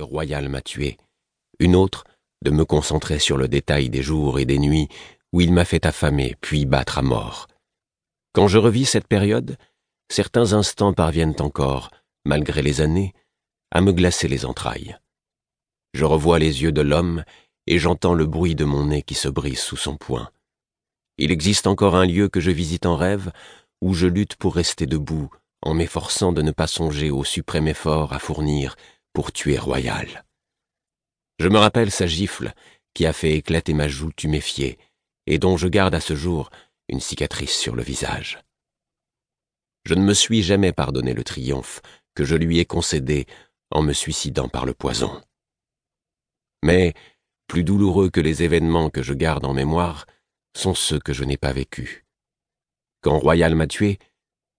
Royal m'a tué. Une autre, de me concentrer sur le détail des jours et des nuits où il m'a fait affamer puis battre à mort. Quand je revis cette période, certains instants parviennent encore, malgré les années, à me glacer les entrailles. Je revois les yeux de l'homme et j'entends le bruit de mon nez qui se brise sous son poing. Il existe encore un lieu que je visite en rêve, où je lutte pour rester debout, en m'efforçant de ne pas songer au suprême effort à fournir pour tuer Royal. Je me rappelle sa gifle qui a fait éclater ma joue tuméfiée et dont je garde à ce jour une cicatrice sur le visage. Je ne me suis jamais pardonné le triomphe que je lui ai concédé en me suicidant par le poison. Mais, plus douloureux que les événements que je garde en mémoire, sont ceux que je n'ai pas vécus. Quand Royal m'a tué,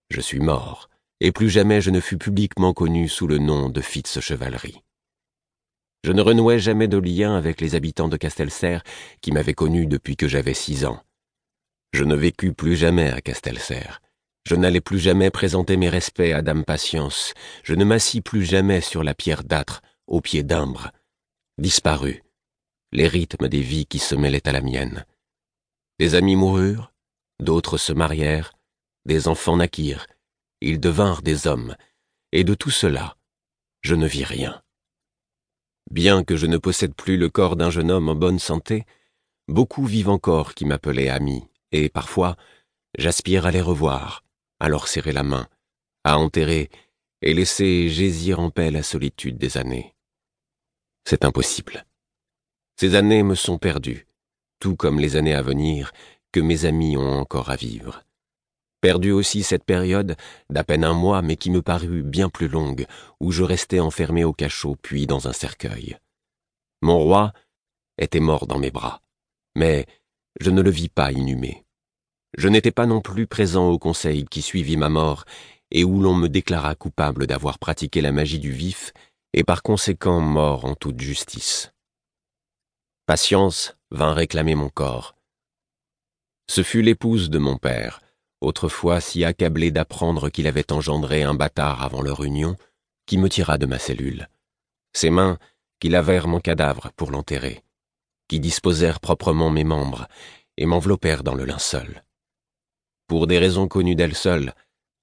je suis mort, et plus jamais je ne fus publiquement connu sous le nom de Fitz Chevalerie. Je ne renouai jamais de lien avec les habitants de Castelcerre qui m'avaient connu depuis que j'avais six ans. Je ne vécus plus jamais à Castelcerre. Je n'allai plus jamais présenter mes respects à Dame Patience. Je ne m'assis plus jamais sur la pierre d'âtre, au pied d'Imbre. Disparu. Les rythmes des vies qui se mêlaient à la mienne. Des amis moururent, d'autres se marièrent, des enfants naquirent, ils devinrent des hommes, et de tout cela, je ne vis rien. Bien que je ne possède plus le corps d'un jeune homme en bonne santé, beaucoup vivent encore qui m'appelaient ami, et parfois, j'aspire à les revoir, à leur serrer la main, à enterrer et laisser gésir en paix la solitude des années. C'est impossible. Ces années me sont perdues, tout comme les années à venir que mes amis ont encore à vivre. Perdu aussi cette période d'à peine un mois, mais qui me parut bien plus longue, où je restais enfermé au cachot puis dans un cercueil. Mon roi était mort dans mes bras, mais je ne le vis pas inhumé. Je n'étais pas non plus présent au conseil qui suivit ma mort et où l'on me déclara coupable d'avoir pratiqué la magie du vif et par conséquent mort en toute justice. Patience vint réclamer mon corps. Ce fut l'épouse de mon père, autrefois si accablée d'apprendre qu'il avait engendré un bâtard avant leur union, qui me tira de ma cellule. Ses mains qui lavèrent mon cadavre pour l'enterrer, qui disposèrent proprement mes membres et m'enveloppèrent dans le linceul. Pour des raisons connues d'elle seule,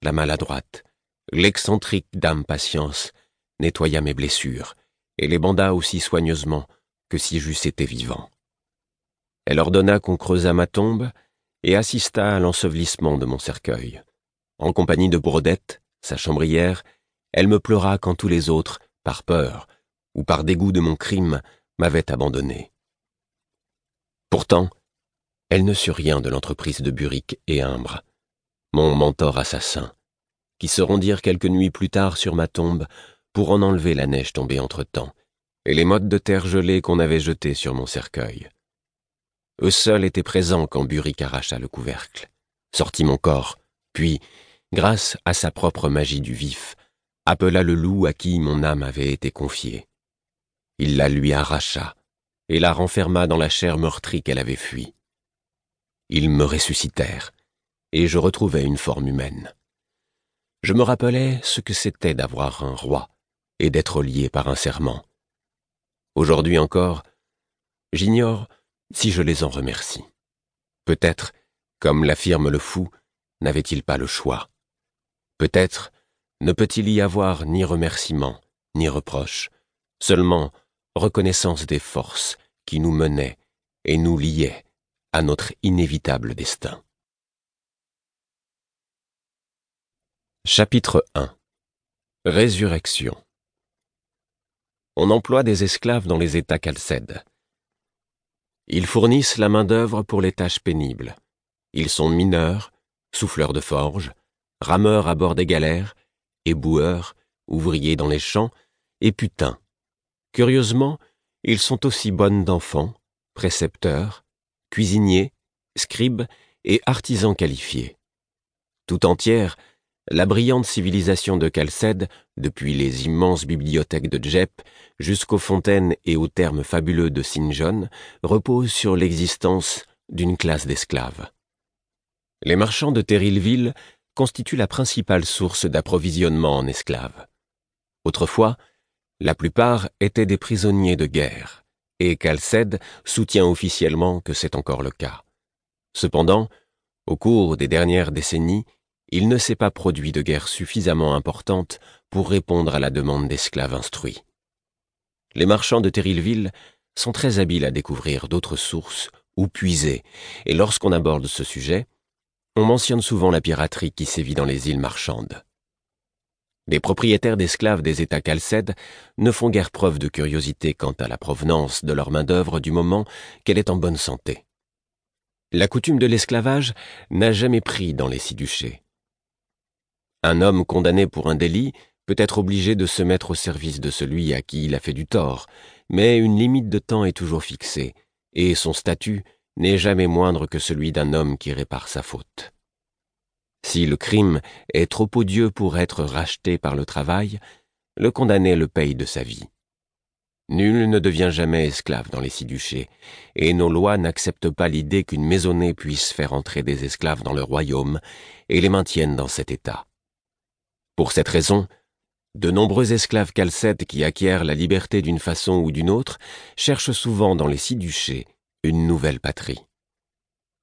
la maladroite, l'excentrique dame patience, nettoya mes blessures et les banda aussi soigneusement que si j'eusse été vivant. Elle ordonna qu'on creusât ma tombe et assista à l'ensevelissement de mon cercueil. En compagnie de Brodette, sa chambrière, elle me pleura quand tous les autres, par peur ou par dégoût de mon crime, m'avaient abandonné. Pourtant, elle ne sut rien de l'entreprise de Buric et Imbre, mon mentor assassin, qui se rendirent quelques nuits plus tard sur ma tombe pour en enlever la neige tombée entre-temps et les mottes de terre gelée qu'on avait jetées sur mon cercueil. Eux seuls étaient présents quand Buric arracha le couvercle, sortit mon corps, puis, grâce à sa propre magie du vif, appela le loup à qui mon âme avait été confiée. Il la lui arracha et la renferma dans la chair meurtrie qu'elle avait fui. Ils me ressuscitèrent, et je retrouvai une forme humaine. Je me rappelais ce que c'était d'avoir un roi et d'être lié par un serment. Aujourd'hui encore, j'ignore si je les en remercie. Peut-être, comme l'affirme le fou, n'avait-il pas le choix. Peut-être ne peut-il y avoir ni remerciement, ni reproche, seulement reconnaissance des forces qui nous menaient et nous liaient à notre inévitable destin. Chapitre 1 Résurrection on emploie des esclaves dans les États calcèdes. Ils fournissent la main-d'œuvre pour les tâches pénibles. Ils sont mineurs, souffleurs de forge, rameurs à bord des galères, éboueurs, ouvriers dans les champs, et putains. Curieusement, ils sont aussi bonnes d'enfants, précepteurs, cuisiniers, scribes et artisans qualifiés. Tout entière, la brillante civilisation de Calcède, depuis les immenses bibliothèques de Djep jusqu'aux fontaines et aux termes fabuleux de John, repose sur l'existence d'une classe d'esclaves. Les marchands de Terrilville constituent la principale source d'approvisionnement en esclaves. Autrefois, La plupart étaient des prisonniers de guerre, et Calcède soutient officiellement que c'est encore le cas. Cependant, au cours des dernières décennies, il ne s'est pas produit de guerre suffisamment importante pour répondre à la demande d'esclaves instruits. Les marchands de Terrilville sont très habiles à découvrir d'autres sources ou puiser, et lorsqu'on aborde ce sujet, on mentionne souvent la piraterie qui sévit dans les îles marchandes. Les propriétaires d'esclaves des États calcèdes ne font guère preuve de curiosité quant à la provenance de leur main-d'œuvre du moment qu'elle est en bonne santé. La coutume de l'esclavage n'a jamais pris dans les six-duchés. Un homme condamné pour un délit peut être obligé de se mettre au service de celui à qui il a fait du tort, mais une limite de temps est toujours fixée, et son statut n'est jamais moindre que celui d'un homme qui répare sa faute. Si le crime est trop odieux pour être racheté par le travail, le condamné le paye de sa vie. Nul ne devient jamais esclave dans les six-duchés, et nos lois n'acceptent pas l'idée qu'une maisonnée puisse faire entrer des esclaves dans le royaume et les maintienne dans cet état. Pour cette raison, de nombreux esclaves calcètes qui acquièrent la liberté d'une façon ou d'une autre cherchent souvent dans les six-duchés une nouvelle patrie.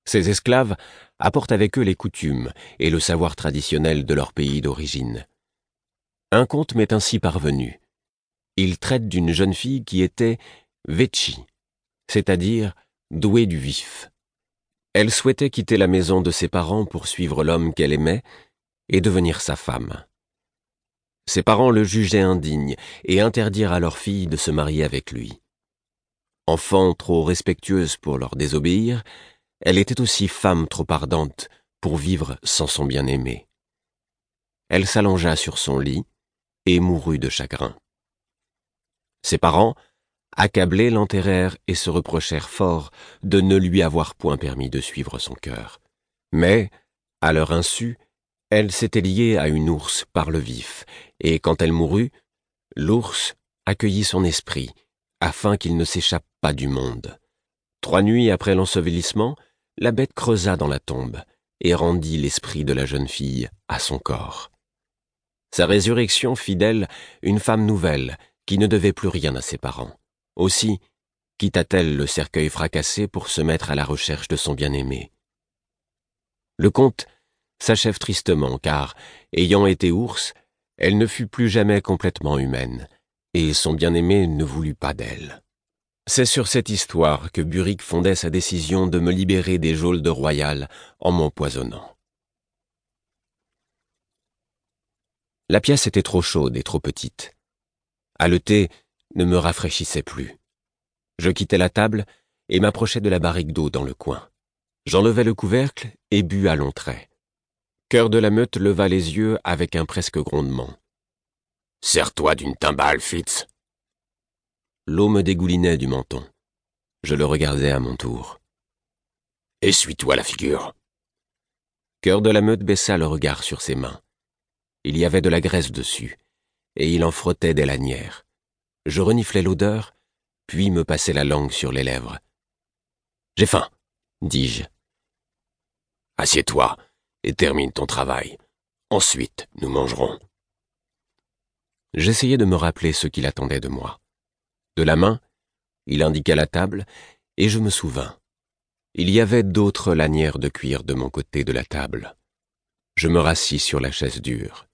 Ces esclaves apportent avec eux les coutumes et le savoir traditionnel de leur pays d'origine. Un conte m'est ainsi parvenu. Il traite d'une jeune fille qui était Vechi, c'est-à-dire douée du vif. Elle souhaitait quitter la maison de ses parents pour suivre l'homme qu'elle aimait et devenir sa femme. Ses parents le jugeaient indigne et interdirent à leur fille de se marier avec lui. Enfant trop respectueuse pour leur désobéir, elle était aussi femme trop ardente pour vivre sans son bien-aimé. Elle s'allongea sur son lit et mourut de chagrin. Ses parents, accablés, l'enterrèrent et se reprochèrent fort de ne lui avoir point permis de suivre son cœur. Mais, à leur insu, elle s'était liée à une ours par le vif, et quand elle mourut, l'ours accueillit son esprit, afin qu'il ne s'échappe pas du monde. Trois nuits après l'ensevelissement, la bête creusa dans la tombe et rendit l'esprit de la jeune fille à son corps. Sa résurrection fit d'elle une femme nouvelle qui ne devait plus rien à ses parents. Aussi quitta-t-elle le cercueil fracassé pour se mettre à la recherche de son bien-aimé. Le conte s'achève tristement car, ayant été ours, elle ne fut plus jamais complètement humaine, et son bien-aimé ne voulut pas d'elle. C'est sur cette histoire que Burick fondait sa décision de me libérer des geôles de Royal en m'empoisonnant. La pièce était trop chaude et trop petite. thé ne me rafraîchissait plus. Je quittai la table et m'approchai de la barrique d'eau dans le coin. J'enlevai le couvercle et bus à longs traits. Cœur de la meute leva les yeux avec un presque grondement. Sers-toi d'une timbale, Fitz. L'eau me dégoulinait du menton. Je le regardais à mon tour. Essuie-toi la figure. Cœur de la meute baissa le regard sur ses mains. Il y avait de la graisse dessus, et il en frottait des lanières. Je reniflai l'odeur, puis me passai la langue sur les lèvres. J'ai faim, dis-je. Assieds-toi et termine ton travail. Ensuite, nous mangerons. J'essayais de me rappeler ce qu'il attendait de moi. De la main, il indiqua la table, et je me souvins. Il y avait d'autres lanières de cuir de mon côté de la table. Je me rassis sur la chaise dure.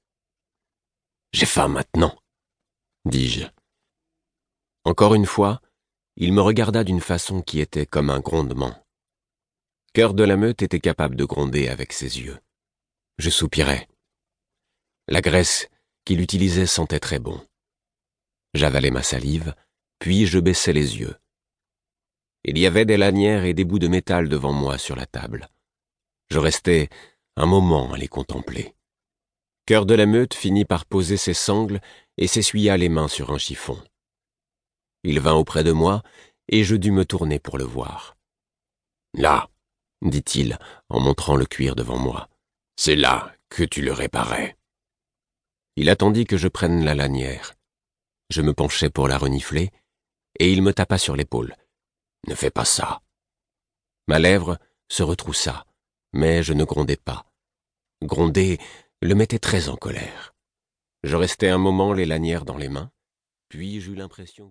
J'ai faim maintenant, dis-je. Encore une fois, il me regarda d'une façon qui était comme un grondement. Cœur de la meute était capable de gronder avec ses yeux. Je soupirais. La graisse qu'il utilisait sentait très bon. J'avalai ma salive, puis je baissai les yeux. Il y avait des lanières et des bouts de métal devant moi sur la table. Je restai un moment à les contempler. Cœur de la meute finit par poser ses sangles et s'essuya les mains sur un chiffon. Il vint auprès de moi, et je dus me tourner pour le voir. Là, dit-il en montrant le cuir devant moi, c'est là que tu le réparais. Il attendit que je prenne la lanière. Je me penchai pour la renifler, et il me tapa sur l'épaule. Ne fais pas ça. Ma lèvre se retroussa, mais je ne grondai pas. Gronder le mettait très en colère. Je restai un moment les lanières dans les mains, Puis j'eus l'impression que